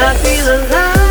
I feel alive.